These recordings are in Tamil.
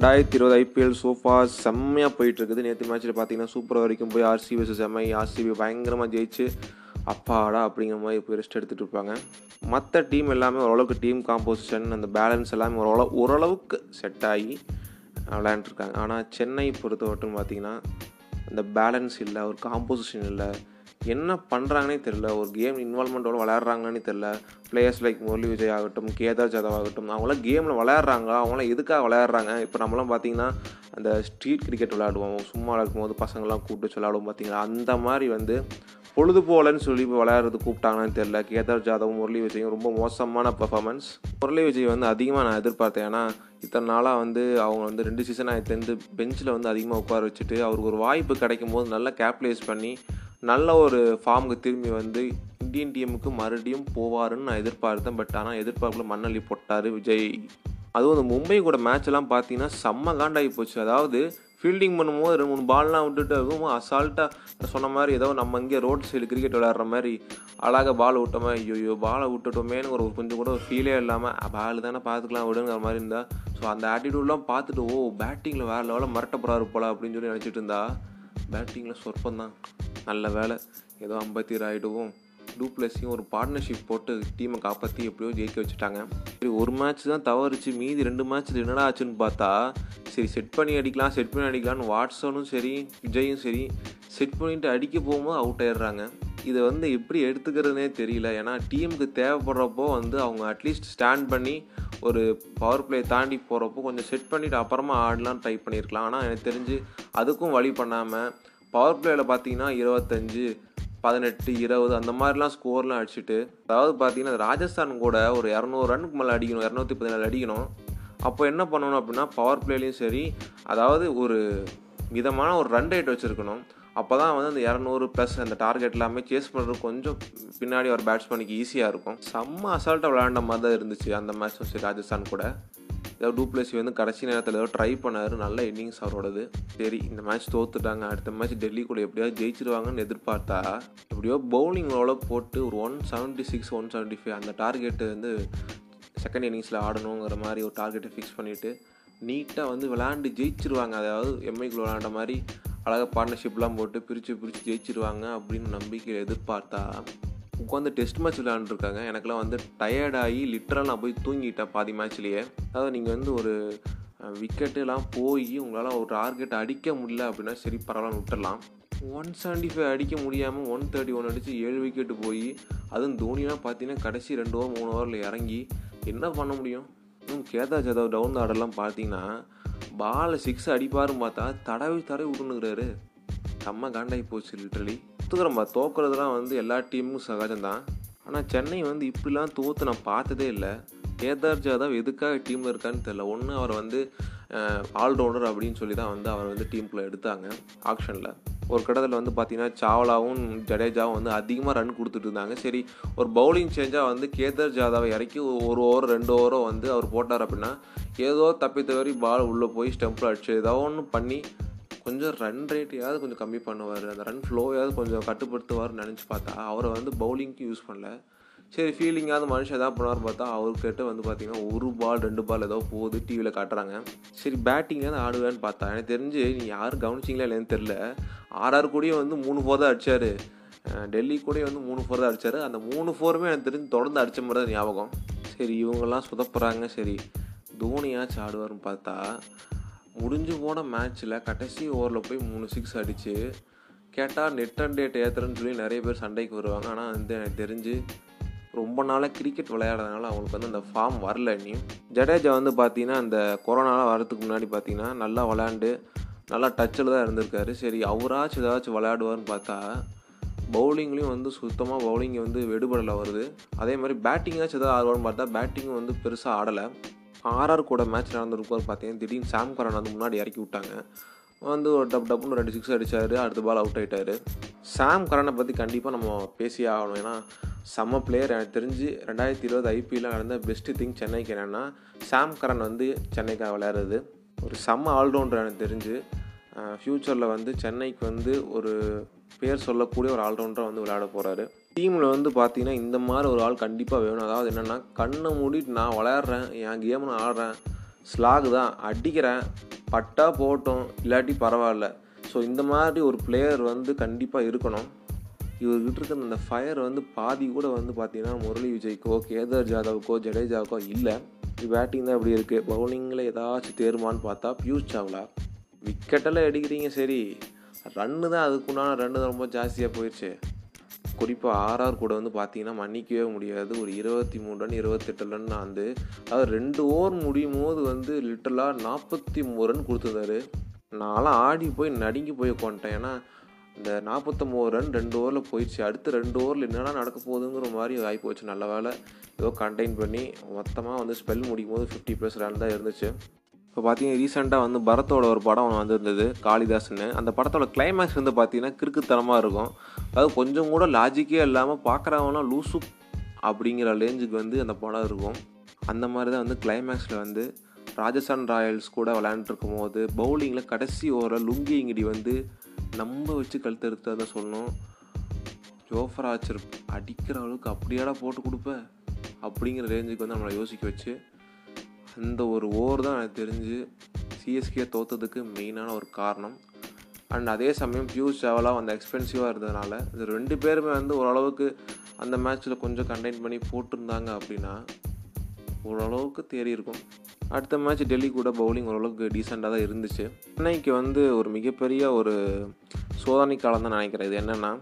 ரெண்டாயிரத்தி இருபது ஐபிஎல் சோஃபா செம்மையாக போயிட்டு இருக்குது நேற்று மேட்ச்சில் பார்த்தீங்கன்னா சூப்பர் வரைக்கும் போய் ஆர்சிபி வர்சஸ் எம்ஐ ஆர்சிபி பயங்கரமாக ஜெயிச்சு அப்பாடா அப்படிங்கிற மாதிரி போய் ரெஸ்ட் எடுத்துகிட்டு இருப்பாங்க. மற்ற டீம் எல்லாமே ஓரளவுக்கு டீம் காம்போசிஷன் அந்த பேலன்ஸ் எல்லாமே ஓரளவு ஓரளவுக்கு செட் ஆகி விளையாண்டுருக்காங்க. ஆனால் சென்னை பொறுத்த மட்டும் பார்த்தீங்கன்னா அந்த பேலன்ஸ் இல்லை ஒரு காம்போசிஷன் இல்லை என்ன பண்ணுறாங்கன்னே தெரில ஒரு கேம் இன்வால்மெண்ட்டோட விளையாடுறாங்கன்னு தெரில பிளேயர்ஸ் லைக் முரளி விஜய் ஆகட்டும் கேதார் ஜாதவ் ஆகட்டும் அவங்களாம் கேமில் விளையாடுறாங்களா? அவங்களாம் எதுக்காக விளையாடுறாங்க? இப்போ நம்மளாம் பார்த்தீங்கன்னா அந்த ஸ்ட்ரீட் கிரிக்கெட் விளையாடுவோம். சும்மா இருக்கும்போது பசங்களாம் கூப்பிட்டு விளையாடுவோம் பார்த்தீங்களா அந்த மாதிரி வந்து பொழுது போலன்னு சொல்லி விளையாடுறது கூப்பிட்டாங்கன்னு தெரில கேதார் ஜாதவும் முரளி விஜயும் ரொம்ப மோசமான பர்ஃபார்மன்ஸ் முரளி விஜய் வந்து அதிகமாக நான் எதிர்பார்த்தேன். ஏன்னா இத்தனை நாளாக வந்து அவங்க வந்து ரெண்டு சீசனாக தெரிந்து பெஞ்சில் வந்து அதிகமாக உட்கார வச்சுட்டு அவருக்கு ஒரு வாய்ப்பு கிடைக்கும் போது நல்லா கேப்டலைஸ் பண்ணி நல்ல ஒரு ஃபார்முக்கு திரும்பி வந்து இந்தியன் டீமுக்கு மறுபடியும் போவாருன்னு நான் எதிர்பார்த்தேன். பட் ஆனால் எதிர்பார்ப்பில் மண்ணள்ளி போட்டார் விஜய். அதுவும் அந்த மும்பை கூட மேட்ச்லாம் பார்த்தீங்கன்னா செம்ம காண்டாகி போச்சு. அதாவது ஃபீல்டிங் பண்ணும்போது ரெண்டு மூணு பால்லாம் விட்டுட்டு அதுவும் அசால்ட்டாக சொன்ன மாதிரி ஏதோ நம்ம இங்கே ரோட் சைடு கிரிக்கெட் விளையாடுற மாதிரி அழகாக பால் விட்டோமே ஐயோ பாலை விட்டுட்டோமேனு ஒரு கொஞ்சம் கூட ஒரு ஃபீலே இல்லாமல் பால் தானே பார்த்துக்கலாம் விடுங்கிற மாதிரி இருந்தால் ஸோ அந்த ஆட்டிடியூட்லாம் பார்த்துட்டு ஓ பேட்டிங்கில் வேறு லெவலில் மிரட்ட போகிறாரு போல அப்படின்னு சொல்லி நினச்சிட்டு இருந்தா பேட்டிங்கில் சொற்பந்தான். நல்ல வேலை ஏதோ ஐம்பத்தி ஆகிடுவோம் டூப்ளஸையும் ஒரு பார்ட்னர்ஷிப் போட்டு டீமை காப்பாற்றி எப்படியோ ஜெயிக்க வச்சுட்டாங்க. சரி ஒரு மேட்ச் தான் தவறுச்சு மீதி ரெண்டு மேட்ச்சில் என்னடா ஆச்சுன்னு பார்த்தா சரி செட் பண்ணி அடிக்கலாம் செட் பண்ணி அடிக்கலாம்னு வாட்ஸனும் சரி விஜயும் சரி செட் பண்ணிட்டு அடிக்க போகும்போது அவுட் ஆயிடுறாங்க. இதை வந்து எப்படி எடுத்துக்கிறதுனே தெரியல. ஏன்னா டீமுக்கு தேவைப்படுறப்போ வந்து அவங்க அட்லீஸ்ட் ஸ்டாண்ட் பண்ணி ஒரு பவர் பிளே தாண்டி போகிறப்போ கொஞ்சம் செட் பண்ணிவிட்டு அப்புறமா ஆடலாம்னு ட்ரை பண்ணியிருக்கலாம். ஆனால் எனக்கு தெரிஞ்சு அதுக்கும் வழி பண்ணாமல் பவர் பிளேயில் பார்த்தீங்கன்னா இருபத்தஞ்சு பதினெட்டு இருபது அந்த மாதிரிலாம் ஸ்கோர்லாம் அடிச்சுட்டு அதாவது பார்த்தீங்கன்னா ராஜஸ்தான் கூட ஒரு இரநூறு ரனுக்கு மேலே அடிக்கணும் இரநூத்தி பதினேழு அடிக்கணும். அப்போ என்ன பண்ணணும் அப்படின்னா பவர் பிளேலையும் சரி அதாவது ஒரு விதமான ஒரு ரன் ரேட் வச்சுருக்கணும். அப்போ தான் வந்து அந்த இரநூறு ப்ளஸ் அந்த டார்கெட் எல்லாமே சேஸ் பண்ணுறது கொஞ்சம் பின்னாடி ஒரு பேட்ஸ்மேனுக்கு ஈஸியாக இருக்கும். செம்ம அசால்ட்டாக விளையாண்ட மாதிரி தான் இருந்துச்சு அந்த மேட்சும் சரி ராஜஸ்தான் கூட. ஏதோ டூப்ளஸி வந்து கடைசி நேரத்தில் ஏதோ ட்ரை பண்ணார். நல்ல இன்னிங்ஸ் அவரோடது. சரி இந்த மேட்ச் தோத்துட்டாங்க. அடுத்த மேட்ச் டெல்லி கூட எப்படியாவது ஜெயிச்சிருவாங்கன்னு எதிர்பார்த்தா எப்படியோ பவுலிங் ஓரளவு போட்டு ஒரு one seventy six one seventy five அந்த டார்கெட்டு வந்து செகண்ட் இன்னிங்ஸில் ஆடணுங்கிற மாதிரி ஒரு டார்கெட்டை ஃபிக்ஸ் பண்ணிவிட்டு நீட்டாக வந்து விளாண்டு ஜெயிச்சிருவாங்க. அதாவது எம்ஐக்குள்ள விளாண்ட மாதிரி அழகாக பார்ட்னர்ஷிப்லாம் போட்டு பிரித்து பிரித்து ஜெயிச்சிருவாங்க அப்படின்னு நம்பிக்கை எதிர்பார்த்தா. உட்காந்து டெஸ்ட் மேட்ச் விளையாண்டுருக்காங்க. எனக்குலாம் வந்து டயர்டாகி லிட்டரலாக நான் போய் தூங்கிட்டேன் பாதி மேட்ச்லேயே அதாவது நீங்கள் வந்து ஒரு விக்கெட்டுலாம் போய் உங்களால் ஒரு டார்கெட் அடிக்க முடியல அப்படின்னா சரி பரவாயில்ல விட்டுடலாம் ஒன் செவன்ட்டி ஃபைவ் அடிக்க முடியாமல் ஒன் தேர்ட்டி ஒன் அடித்து ஏழு விக்கெட்டு போய் அதுவும் தோனிலாம் பார்த்தீங்கன்னா கடைசி ரெண்டு ஓவர் மூணு ஓவரில் இறங்கி என்ன பண்ண முடியும்? இன்னும் கேதார் ஜாதவ் டவுன் ஆர்டர்லாம் பார்த்தீங்கன்னா பாலை சிக்ஸ் அடிப்பாருன்னு பார்த்தா தடவி தடவி விட்டுனுக்குறாரு செம்ம காண்டாகி போச்சு லிட்ரலி ஒத்துக்கிறோம்பா தோக்குறதுலாம் வந்து எல்லா டீமுக்கும் சகஜம் தான் ஆனால் சென்னை வந்து இப்படிலாம் தோற்று நான் பார்த்ததே இல்லை. கேதார் ஜாதவ் எதுக்காக டீமில் இருக்கான்னு தெரில ஒன்று அவர் வந்து ஆல்ரவுண்டர் அப்படின்னு சொல்லி தான் வந்து அவர் வந்து டீமுக்குள்ளே எடுத்தாங்க ஆக்ஷனில் ஒரு கடத்தில் வந்து பார்த்தீங்கன்னா சாவ்லாவும் ஜடேஜாவும் வந்து அதிகமாக ரன் கொடுத்துட்டு இருந்தாங்க. சரி ஒரு பவுலிங் சேஞ்சாக வந்து கேதர் ஜாதவை இறக்கி ஒரு ஓவர் ரெண்டு ஓவரோ வந்து அவர் போட்டார் அப்படின்னா ஏதோ தப்பி தவறி பால் உள்ளே போய் ஸ்டெம்பில் அடிச்சு ஏதோ ஒன்று பண்ணி கொஞ்சம் ரன் ரேட்டையாவது கொஞ்சம் கம்மி பண்ணுவார். அந்த ரன் ஃப்ளோயாவது கொஞ்சம் கட்டுப்படுத்துவார்னு நினச்சி பார்த்தா அவரை வந்து பவுலிங்க்கு யூஸ் பண்ணல. சரி ஃபீலிங்காவது மனுஷன் எதாவது பண்ணார் பார்த்தா அவர்கிட்ட வந்து பார்த்தீங்கன்னா ஒரு பால் ரெண்டு பால் ஏதோ போகுது டிவியில் காட்டுறாங்க. சரி பேட்டிங்காவது ஆடுவேன்னு பார்த்தா எனக்கு தெரிஞ்சு நீ யாரும் கவனிச்சிங்களா இல்லைன்னு தெரில ஆர்ஆர் கூடயும் வந்து மூணு ஃபோர் தான் அடித்தார் டெல்லி கூடயும் வந்து மூணு ஃபோர் தான் அடித்தார் அந்த மூணு ஃபோருமே எனக்கு தெரிஞ்சு தொடர்ந்து அடித்த மாதிரி தான் ஞாபகம். சரி இவங்கெல்லாம் சுதப்புறாங்க. சரி தோனியாச்சும் ஆடுவார்னு பார்த்தா முடிஞ்சு போன மேட்ச்சில் கடைசி ஓவரில் போய் மூணு சிக்ஸ் அடித்து கேட்டால் நெட் அண்ட் டேட் ஏற்றுறேன்னு சொல்லி நிறைய பேர் சண்டைக்கு வருவாங்க. ஆனால் வந்து எனக்கு தெரிஞ்சு ரொம்ப நாளாக கிரிக்கெட் விளையாடுறதுனால அவங்களுக்கு வந்து அந்த ஃபார்ம் வரல இனியும். ஜடேஜா வந்து பார்த்தீங்கன்னா அந்த கொரோனாலாம் வரதுக்கு முன்னாடி பார்த்தீங்கன்னா நல்லா விளையாண்டு நல்லா டச்சில் தான் இருந்திருக்காரு. சரி அவராச்சும் ஏதாச்சும் விளையாடுவார்னு பார்த்தா பவுலிங்லேயும் வந்து சுத்தமாக பவுலிங் வந்து வெடுபடலை வருது அதே மாதிரி பேட்டிங்காச்சும் ஏதாவது ஆடுவார்னு பார்த்தா பேட்டிங்கும் வந்து பெருசாக ஆடலை. ஆர்ஆர் கூட மேட்ச் நடந்திருக்கும் பார்த்தீங்கன்னா திடீர்னு சாம் கரன் வந்து முன்னாடி இறக்கி விட்டாங்க. வந்து ஒரு டப் டப்புன்னு ரெண்டு சிக்ஸ் அடித்தார் அடுத்த பால் அவுட் ஆகிட்டார் சாம் கரனை பற்றி கண்டிப்பாக நம்ம பேசி ஆகணும். ஏன்னா செம்ம பிளேயர் எனக்கு தெரிஞ்சு ரெண்டாயிரத்தி இருபது ஐபிஎல்ல நடந்த பெஸ்ட்டு திங் சென்னைக்கு என்னென்னா சாம் கரன் வந்து சென்னைக்காக விளையாடுறது. ஒரு செம்ம ஆல்ரவுண்டர் எனக்கு தெரிஞ்சு. ஃப்யூச்சரில் வந்து சென்னைக்கு வந்து ஒரு பேர் சொல்லக்கூடிய ஒரு ஆல்ரவுண்டராக வந்து விளையாட போகிறாரு டீமில் வந்து பார்த்தீங்கன்னா இந்த மாதிரி ஒரு ஆள் கண்டிப்பாக வேணும். அதாவது என்னென்னா கண்ணை மூடிட்டு நான் விளையாடுறேன் என் கேம் நான் ஆடுறேன் ஸ்லாக் தான் அடிக்கிறேன் பட்டா போகட்டும் இல்லாட்டி பரவாயில்ல. ஸோ இந்த மாதிரி ஒரு பிளேயர் வந்து கண்டிப்பாக இருக்கணும். இவர்கிட்ட இருக்கிற அந்த ஃபயர் வந்து பாதி கூட வந்து பார்த்தீங்கன்னா முரளி விஜய்க்கோ கேதார் ஜாதவுக்கோ ஜடேஜாவுக்கோ இல்லை. பேட்டிங் தான் இப்படி இருக்குது பவுலிங்கில் ஏதாச்சும் தேருமான்னு பார்த்தா பியூஷ் சாவ்லா. விக்கெட்டெல்லாம் எடுக்கிறீங்க சரி. ரன்னு தான் அதுக்குண்டான ரன்னு தான் ரொம்ப ஜாஸ்தியாக போயிடுச்சு குறிப்பாக ஆர்ஆர் கூட வந்து பார்த்தீங்கன்னா மன்னிக்கவே முடியாது. ஒரு இருபத்தி மூணு ரன் இருபத்தெட்டு ரன் வந்து அதாவது ரெண்டு ஓவர் முடியும் போது வந்து லிட்டலாக நாற்பத்தி மூணு ரன் கொடுத்துருந்தாரு. நான்லாம் ஆடி போய் நடுங்கி போய் உட்காந்துட்டேன் ஏன்னா இந்த நாற்பத்தொம்போது ரன் ரெண்டு ஓவரில் போயிடுச்சு. அடுத்து ரெண்டு ஓவரில் என்னடா நடக்க போகுதுங்கிற மாதிரி ஆகிப்போச்சு நல்ல வேலை ஏதோ கண்டெயின் பண்ணி மொத்தமாக வந்து ஸ்பெல் முடிக்கும் போது ஃபிஃப்டி ப்ளஸ் ரன் தான் இருந்துச்சு. இப்போ பார்த்தீங்கன்னா ரீசெண்டாக வந்து பரத்தோட ஒரு படம் வந்திருந்தது காளிதாஸ்னு அந்த படத்தோட கிளைமேக்ஸ் வந்து பார்த்தீங்கன்னா கிறுக்குத்தனமாக இருக்கும். அதாவது கொஞ்சம் கூட லாஜிக்கே இல்லாமல் பார்க்குறவங்களாம் லூசு அப்படிங்கிற ரேஞ்சுக்கு வந்து அந்த படம் இருக்கும். அந்த மாதிரி தான் வந்து கிளைமேக்ஸில் வந்து ராஜஸ்தான் ராயல்ஸ் கூட விளையாண்டுருக்கும் போது பவுலிங்கில் கடைசி ஓவரில் லுங்கி இங்கிடி வந்து நம்ப வச்சு கழுத்தெடுத்து தான் சொல்லணும். ஜோஃபர் ஆச்சர் அடிக்கிற அளவுக்கு அப்படியாடா போட்டு கொடுப்பேன் அப்படிங்கிற ரேஞ்சுக்கு வந்து நம்மளை யோசிக்க வச்சு இந்த ஒரு ஓவர் தான் எனக்கு தெரிஞ்சு சிஎஸ்கே தோத்ததுக்கு மெயினான ஒரு காரணம். அண்ட் அதே சமயம் பியூஷ் சாவலா அந்த எக்ஸ்பென்சிவாக இருந்ததுனால இது ரெண்டு பேருமே வந்து ஓரளவுக்கு அந்த மேட்ச்சில் கொஞ்சம் கண்டெயின் பண்ணி போட்டிருந்தாங்க அப்படின்னா ஓரளவுக்கு தேறி இருக்கும். அடுத்த மேட்ச் டெல்லி கூட பவுலிங் ஓரளவுக்கு டீசெண்டாக தான் இருந்துச்சு. சென்னைக்கு வந்து ஒரு மிகப்பெரிய ஒரு சோதனை காலம் தான் நினைக்கிறேன். இது என்னென்னா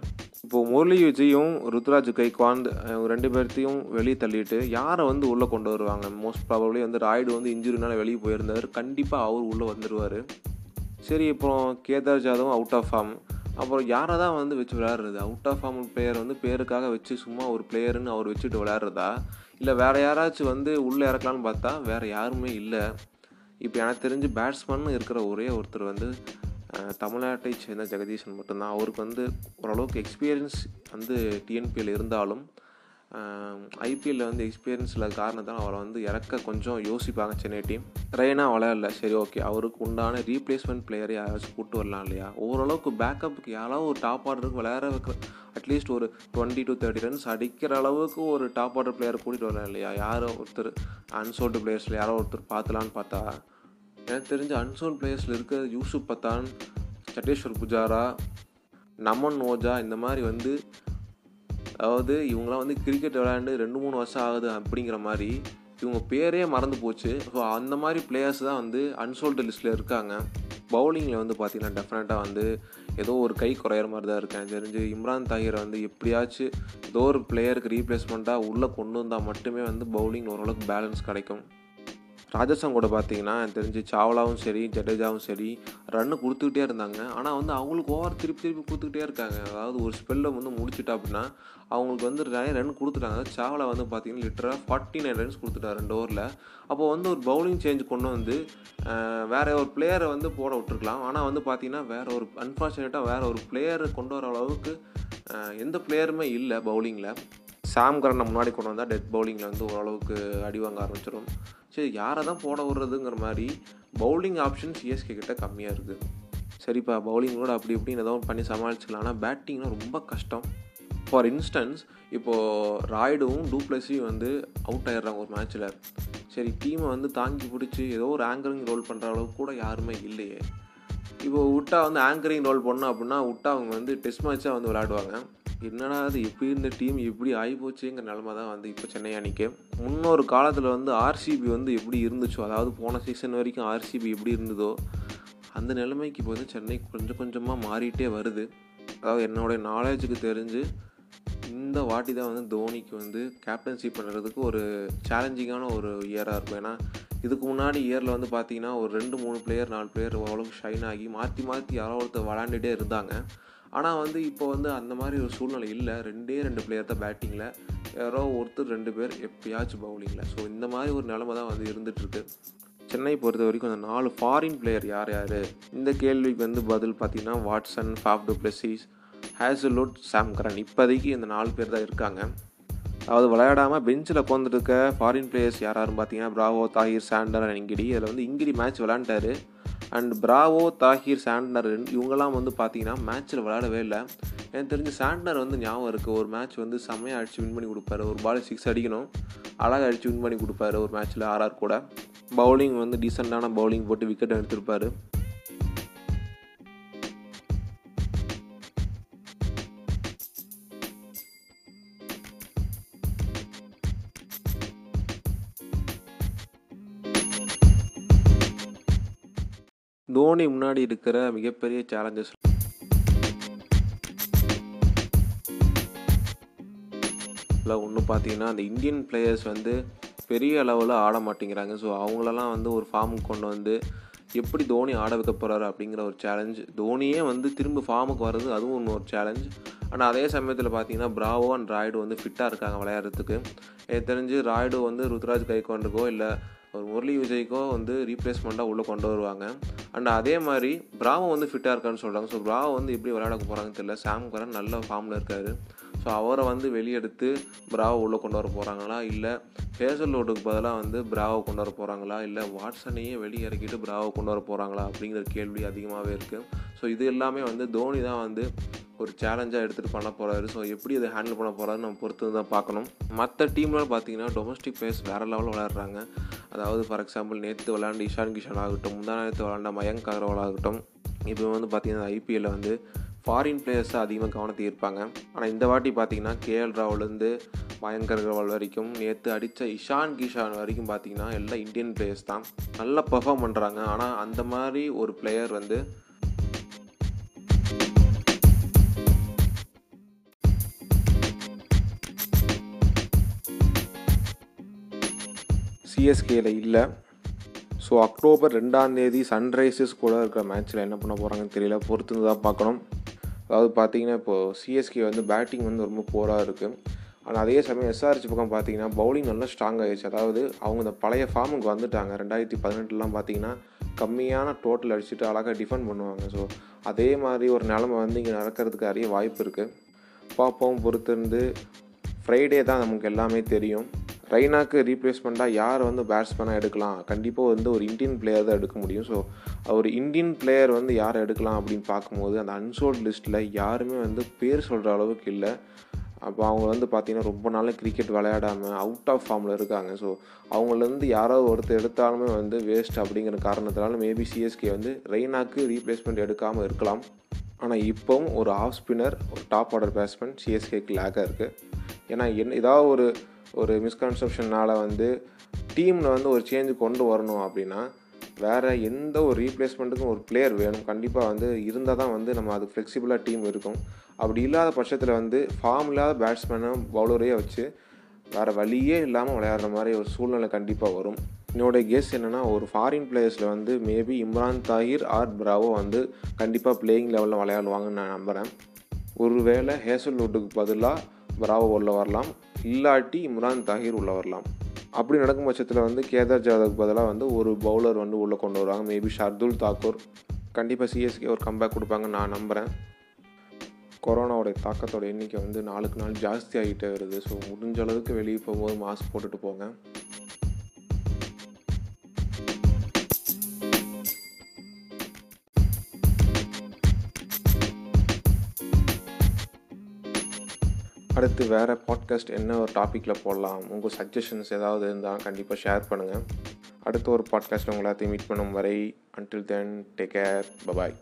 இப்போது முரளி விஜயும் ருத்ராஜ் கைக்வாந்த் ரெண்டு பேர்த்தையும் வெளியே தள்ளிட்டு யாரை வந்து உள்ளே கொண்டு வருவாங்க? மோஸ்ட் ப்ராபப்ளி வந்து ராய்டு வந்து இன்ஜுரினால வெளியே போயிருந்தார். கண்டிப்பாக அவர் உள்ளே வந்துடுவார் சரி அப்புறம் கேதார் ஜாதவும் அவுட் ஆஃப் ஃபார்ம் அப்புறம் யாரை தான் வந்து வச்சு விளையாடுறது? அவுட் ஆஃப் ஃபார்ம் பிளேயர் வந்து பேருக்காக வச்சு சும்மா ஒரு பிளேயருன்னு அவர் வச்சுட்டு விளையாடுறதா? இல்லை வேறு யாராச்சும் வந்து உள்ளே இறக்கலான்னு பார்த்தா வேறு யாருமே இல்லை. இப்போ எனக்கு தெரிஞ்சு பேட்ஸ்மேன் இருக்கிற ஒரே ஒருத்தர் வந்து தமிழ்நாட்டை சேர்ந்த ஜெகதீஷன் மட்டும்தான். அவருக்கு வந்து ஓரளவுக்கு எக்ஸ்பீரியன்ஸ் வந்து டிஎன்பிஎல் இருந்தாலும் ஐபிஎல்ல வந்து எக்ஸ்பீரியன்ஸ் இல்லாத காரணத்தால் அவரை வந்து இறக்க கொஞ்சம் யோசிப்பாங்க சென்னை டீம் ரெய்னா விளையாடல. சரி ஓகே அவருக்கு உண்டான ரீப்ளேஸ்மெண்ட் பிளேயரை யாராச்சும் கூப்பிட்டு வரலாம் இல்லையா? ஓரளவுக்கு பேக்கப்புக்கு யாராவது ஒரு டாப் ஆர்டருக்கு விளையாட வைக்கிற அட்லீஸ்ட் ஒரு டுவெண்ட்டி டு தேர்ட்டி ரன்ஸ் அடிக்கிற அளவுக்கு ஒரு டாப் ஆர்டர் பிளேயர் கூட்டிகிட்டு வரலாம் இல்லையா? யாரோ ஒருத்தர் அன்சோல்டு பிளேயர்ஸில் யாரோ ஒருத்தர் பார்த்துலான்னு பார்த்தா எனக்கு தெரிஞ்ச அன்சோன் பிளேயர்ஸில் இருக்க யூசுப் பத்தான் சட்டேஸ்வர் புஜாரா நமன் ஓஜா இந்த மாதிரி வந்து அதாவது இவங்களாம் வந்து கிரிக்கெட் விளையாண்டு ரெண்டு மூணு வருஷம் ஆகுது அப்படிங்கிற மாதிரி இவங்க பேரே மறந்து போச்சு. ஸோ அந்த மாதிரி பிளேயர்ஸ் தான் வந்து அன்சோல்டு லிஸ்ட்டில் இருக்காங்க. பவுலிங்கில் வந்து பார்த்திங்கன்னா டெஃபினட்டாக வந்து ஏதோ ஒரு கை குறையிற மாதிரி தான் இருக்கேன். தெரிஞ்சு இம்ரான் தாகிரை வந்து எப்படியாச்சும் ஏதோ ஒரு பிளேயருக்கு ரீப்ளேஸ்மெண்ட்டாக உள்ளே கொண்டு வந்தால் மட்டுமே வந்து பவுலிங் ஓரளவுக்கு பேலன்ஸ் கிடைக்கும். ராஜஸ்தான் கூட பார்த்தீங்கன்னா எனக்கு தெரிஞ்சு சாவ்லாவும் சரி ஜடேஜாவும் சரி ரன்னு கொடுத்துக்கிட்டே இருந்தாங்க. ஆனால் வந்து அவங்களுக்கு ஓவர் திருப்பி திருப்பி கொடுத்துக்கிட்டே இருக்காங்க. அதாவது ஒரு ஸ்பெல்லை வந்து முடிச்சுட்டா அப்படின்னா அவங்களுக்கு வந்து நிறைய ரன் கொடுத்துட்டாங்க. சாவ்லா வந்து பார்த்தீங்கன்னா லிட்டராக ஃபார்ட்டி நைன் ரன்ஸ் கொடுத்துட்டாரு ரெண்டு ஓவரில் அப்போ வந்து ஒரு பவுலிங் சேஞ்ச் கொண்டு வந்து வேற ஒரு பிளேயரை வந்து போட விட்டுருக்கலாம். ஆனால் வந்து பார்த்தீங்கன்னா வேற ஒரு அன்ஃபார்ச்சுனேட்டாக வேற ஒரு பிளேயரை கொண்டு வர அளவுக்கு எந்த பிளேயருமே இல்லை பவுலிங்கில் சாம் கரனை முன்னாடி கொண்டு வந்தால் டெத் பவுலிங்கில் வந்து ஓரளவுக்கு அடி வாங்க ஆரம்பிச்சிடும் சரி யாரை தான் போட விடுறதுங்கிற மாதிரி பவுலிங் ஆப்ஷன்ஸ் சிஎஸ்கே கிட்ட கம்மியாக இருக்குது சரிப்பா பவுலிங்கோட அப்படி இப்படின்னு ஏதோ பண்ணி சமாளிச்சிக்கலாம். ஆனால் பேட்டிங்லாம் ரொம்ப கஷ்டம். ஃபார் இன்ஸ்டன்ஸ் இப்போது ராய்டும் டூப்ளஸியும் வந்து அவுட் ஆயிடுறாங்க ஒரு மேட்ச்சில் சரி டீமை வந்து தாங்கி பிடிச்சி ஏதோ ஒரு ஆங்கரிங் ரோல் பண்ணுற அளவுக்கு கூட யாருமே இல்லையே. இப்போ விட்டா வந்து ஆங்கரிங் ரோல் பண்ணோம் அப்படின்னா விட்டா அவங்க வந்து டெஸ்ட் மேட்ச்சாக வந்து விளையாடுவாங்க. என்னடா அது எப்படி இந்த டீம் எப்படி ஆகிப்போச்சுங்கிற நிலமை தான் வந்து இப்போ சென்னை அணிக்கு. முன்னொரு காலத்தில் வந்து ஆர்சிபி வந்து எப்படி இருந்துச்சோ அதாவது போன சீசன் வரைக்கும் ஆர்சிபி எப்படி இருந்ததோ அந்த நிலைமைக்கு இப்போ வந்து சென்னை கொஞ்சம் கொஞ்சமாக மாறிட்டே வருது. அதாவது என்னோடய நாலேஜுக்கு தெரிஞ்சு இந்த வாட்டி தான் வந்து தோனிக்கு வந்து கேப்டன்ஷிப் பண்ணுறதுக்கு ஒரு சேலஞ்சிங்கான ஒரு இயராக இருக்கும். ஏன்னா இதுக்கு முன்னாடி இயரில் வந்து பார்த்தீங்கன்னா ஒரு ரெண்டு மூணு பிளேயர் நாலு பிளேயர் ஓரளவுக்கு ஷைன் ஆகி மாற்றி மாற்றி யாரோ ஒருத்தர் விளாண்டுட்டே இருந்தாங்க. ஆனால் வந்து இப்போ வந்து அந்த மாதிரி ஒரு சூழ்நிலை இல்லை. ரெண்டே ரெண்டு பிளேயர் தான் பேட்டிங்கில் யாரோ ஒருத்தர் ரெண்டு பேர் எப்பயாச்சும் பவுலிங்கில் ஸோ இந்த மாதிரி ஒரு நிலமை தான் வந்து இருந்துகிட்ருக்கு சென்னை பொறுத்த வரைக்கும் அந்த நாலு ஃபாரின் பிளேயர் யார் யார்? இந்த கேள்விக்கு வந்து பதில் பார்த்தீங்கன்னா Watson Faf du Plessis Hazlewood Sam Curran இப்போதைக்கு இந்த நாலு பேர் தான் இருக்காங்க. அதாவது விளையாடாமல் பெஞ்சில் உட்காந்துட்டு இருக்க ஃபாரின் பிளேயர்ஸ் யாராருன்னு பார்த்தீங்கன்னா பிராவோ தாகிர் சாண்டர் இங்கிடி இதில் வந்து இங்கிடி மேட்ச் விளாண்டாரு அண்ட் பிராவோ தாஹிர் சாண்ட்னர் இவங்கெல்லாம் வந்து பார்த்தீங்கன்னா மேட்ச்சில் விளையாடவே இல்லை. எனக்கு தெரிஞ்சு சாண்ட்னர் வந்து ஞாபகம் இருக்குது ஒரு மேட்ச் வந்து செம்மையாக அடித்து வின் பண்ணி கொடுப்பாரு. ஒரு பால் சிக்ஸ் அடிக்கணும். அழகாக அடித்து வின் பண்ணி கொடுப்பாரு ஒரு மேட்ச்சில் ஆர்ஆர் கூட. பவுலிங் வந்து டீசெண்டான பவுலிங் போட்டு விக்கெட் எடுத்திருப்பார். தோனி முன்னாடி இருக்கிற மிகப்பெரிய சேலஞ்சஸ் ஒன்று பார்த்தீங்கன்னா அந்த இந்தியன் பிளேயர்ஸ் வந்து பெரிய அளவில் ஆட மாட்டேங்கிறாங்க. ஸோ அவங்களெல்லாம் வந்து ஒரு ஃபார்முக்கு கொண்டு வந்து எப்படி தோனி ஆட வைக்க போகிறாரு அப்படிங்கிற ஒரு சேலஞ்ச் தோனியே வந்து திரும்ப ஃபார்முக்கு வர்றது அதுவும் ஒன்று ஒரு சேலஞ்ச் ஆனால் அதே சமயத்தில் பார்த்தீங்கன்னா பிராவோ அண்ட் ராய்டு வந்து ஃபிட்டாக இருக்காங்க விளையாடுறதுக்கு. எனக்கு தெரிஞ்சு ராய்டு வந்து ருத்ராஜ் கைக்கொண்டுக்கோ இல்லை ஒரு முரளி விஜய்க்கோ வந்து ரீப்ளேஸ்மெண்ட்டாக உள்ளே கொண்டு வருவாங்க. அண்ட் அதே மாதிரி பிராவோ வந்து ஃபிட்டாக இருக்கான்னு சொல்கிறாங்க ஸோ பிராவோ வந்து எப்படி விளையாட போகிறாங்கன்னு தெரியல. சாம் கரன் நல்ல ஃபார்மில் இருக்கார். ஸோ அவரை வந்து வெளியெடுத்து பிராவோ உள்ளே கொண்டு வர போகிறாங்களா இல்லை ஹேசல்லோட்டுக்கு பதிலாக வந்து பிராவோ கொண்டு வர போகிறாங்களா இல்லை வாட்ஸனையே வெளியே இறக்கிட்டு பிராவோ கொண்டு வர போகிறாங்களா அப்படிங்கிற கேள்வி அதிகமாகவே இருக்குது ஸோ இது எல்லாமே வந்து தோனி தான் வந்து ஒரு சேலஞ்சாக எடுத்துகிட்டு பண்ண போகிறாரு ஸோ எப்படி அதை ஹேண்டில் பண்ண போகிறாரு நம்ம பொறுத்து தான் பார்க்கணும். மற்ற டீம்லாம் பார்த்தீங்கன்னா டொமஸ்டிக் பிளேயர்ஸ் வேறு லெவலில் விளையாடுறாங்க. அதாவது ஃபார் எக்ஸாம்பிள் நேற்று விளாண்ட இஷான் கிஷன் ஆகட்டும் முந்தா நேற்று விளாண்ட மயங்க் அகர்வால் ஆகட்டும் இப்போ வந்து பார்த்திங்கன்னா ஐபிஎல்லில் வந்து ஃபாரின் பிளேயர்ஸை அதிகமாக கவனத்தை இருப்பாங்க ஆனால் இந்த வாட்டி பார்த்தீங்கன்னா கேஎல் ராவ்லேருந்து மயங்க் அகர்வால் வரைக்கும் நேற்று அடித்த இஷான் கிஷான் வரைக்கும் பார்த்தீங்கன்னா எல்லாம் இந்தியன் பிளேயர்ஸ் தான். நல்லா பெர்ஃபார்ம் பண்ணுறாங்க ஆனால் அந்த மாதிரி ஒரு பிளேயர் வந்து சிஎஸ்கேயில் இல்லை. ஸோ அக்டோபர் ரெண்டாம் தேதி சன்ரைசர்ஸ் கூட இருக்கிற மேட்ச்சில் என்ன பண்ண போகிறாங்கன்னு தெரியல. பொறுத்து தான் பார்க்கணும். அதாவது பார்த்தீங்கன்னா இப்போது சிஎஸ்கே வந்து பேட்டிங் வந்து ரொம்ப போராக இருக்குது ஆனால் அதே சமயம் எஸ்ஆர்ஹெச் பக்கம் பார்த்தீங்கன்னா பவுலிங் நல்லா ஸ்ட்ராங் ஆகிடுச்சு அதாவது அவங்க இந்த பழைய ஃபார்முக்கு வந்துட்டாங்க. ரெண்டாயிரத்தி பதினெட்டுலாம் பார்த்தீங்கன்னா கம்மியான டோட்டல் அடிச்சுட்டு அழகாக டிஃபெண்ட் பண்ணுவாங்க. ஸோ அதே மாதிரி ஒரு நிலமை வந்து இங்கே நடக்கிறதுக்கு நிறைய வாய்ப்பு இருக்குது பார்ப்போம் பொறுத்திருந்து. ஃப்ரைடே தான் நமக்கு எல்லாமே தெரியும். ரெய்னாக்கு ரீப்ளேஸ்மெண்ட்டாக யார் வந்து பேட்ஸ்மேனாக எடுக்கலாம்? கண்டிப்பாக வந்து ஒரு இந்தியன் பிளேயர் தான் எடுக்க முடியும். ஸோ ஒரு இந்தியன் பிளேயர் வந்து யார் எடுக்கலாம் அப்படின்னு பார்க்கும்போது அந்த அன்சோல்ட் லிஸ்ட்டில் யாருமே வந்து பேர் சொல்கிற அளவுக்கு இல்லை. அப்போ அவங்க வந்து பார்த்திங்கன்னா ரொம்ப நாள் கிரிக்கெட் விளையாடாமல் அவுட் ஆஃப் ஃபார்மில் இருக்காங்க. ஸோ அவங்களேருந்து யாராவது ஒருத்தர் எடுத்தாலுமே வந்து வேஸ்ட் அப்படிங்கிற காரணத்தினால மேபி சிஎஸ்கே வந்து ரெய்னாக்கு ரீப்ளேஸ்மெண்ட் எடுக்காமல் இருக்கலாம். ஆனால் இப்போவும் ஒரு ஆஃப் ஸ்பின்னர் ஒரு டாப் ஆர்டர் பேட்ஸ்மேன் சிஎஸ்கேக்கு லேக்காக இருக்குது ஏன்னா என்ன ஏதாவது ஒரு ஒரு மிஸ்கன்செப்ஷனால் வந்து டீமில் வந்து ஒரு சேஞ்சு கொண்டு வரணும் அப்படின்னா வேறு எந்த ஒரு ரீப்ளேஸ்மெண்ட்டுக்கும் ஒரு பிளேயர் வேணும். கண்டிப்பாக வந்து இருந்தால் தான் வந்து நம்ம அது ஃப்ளெக்சிபிளாக டீம் இருக்கும். அப்படி இல்லாத பட்சத்தில் வந்து ஃபார்ம் இல்லாத பேட்ஸ்மேனும் பவுலரையே வச்சு வேறு வழியே இல்லாமல் விளையாடுற மாதிரி ஒரு சூழ்நிலை கண்டிப்பாக வரும். என்னோடய கெஸ் என்னென்னா ஒரு ஃபாரின் பிளேயர்ஸில் வந்து maybe Imran Tahir or Bravo வந்து கண்டிப்பாக பிளேயிங் லெவலில் விளையாடுவாங்கன்னு நான் நம்புகிறேன் ஒருவேளை ஹேசல்வுட்டுக்கு பதிலாக பிராவோ உள்ள வரலாம். இல்லாட்டி இம்ரான் தாஹிர் உள்ள வரலாம். அப்படி நடக்கும் பட்சத்தில் வந்து கேதார் ஜாதவுக்கு பதிலாக வந்து ஒரு பவுலர் வந்து உள்ளே கொண்டு வருவாங்க. மேபி ஷர்துல் தாக்கூர். கண்டிப்பாக சிஎஸ்கே ஒரு கம்பேக் கொடுப்பாங்க நான் நம்புகிறேன் கொரோனாவோடைய தாக்கத்தோட எண்ணிக்கை வந்து நாளுக்கு நாள் ஜாஸ்தி ஆகிட்டே வருது. ஸோ முடிஞ்ச அளவுக்கு வெளியே போகும்போது மாஸ்க் போட்டுட்டு போங்க. அடுத்து வேறு பாட்காஸ்ட் என்ன ஒரு டாப்பிக்கில் போடலாம்? உங்கள் சஜஷன்ஸ் ஏதாவது இருந்தால் கண்டிப்பாக ஷேர் பண்ணுங்கள் அடுத்த ஒரு பாட்காஸ்ட் உங்களை எல்லாத்தையும் மீட் பண்ணும் வரை until then take care bye bye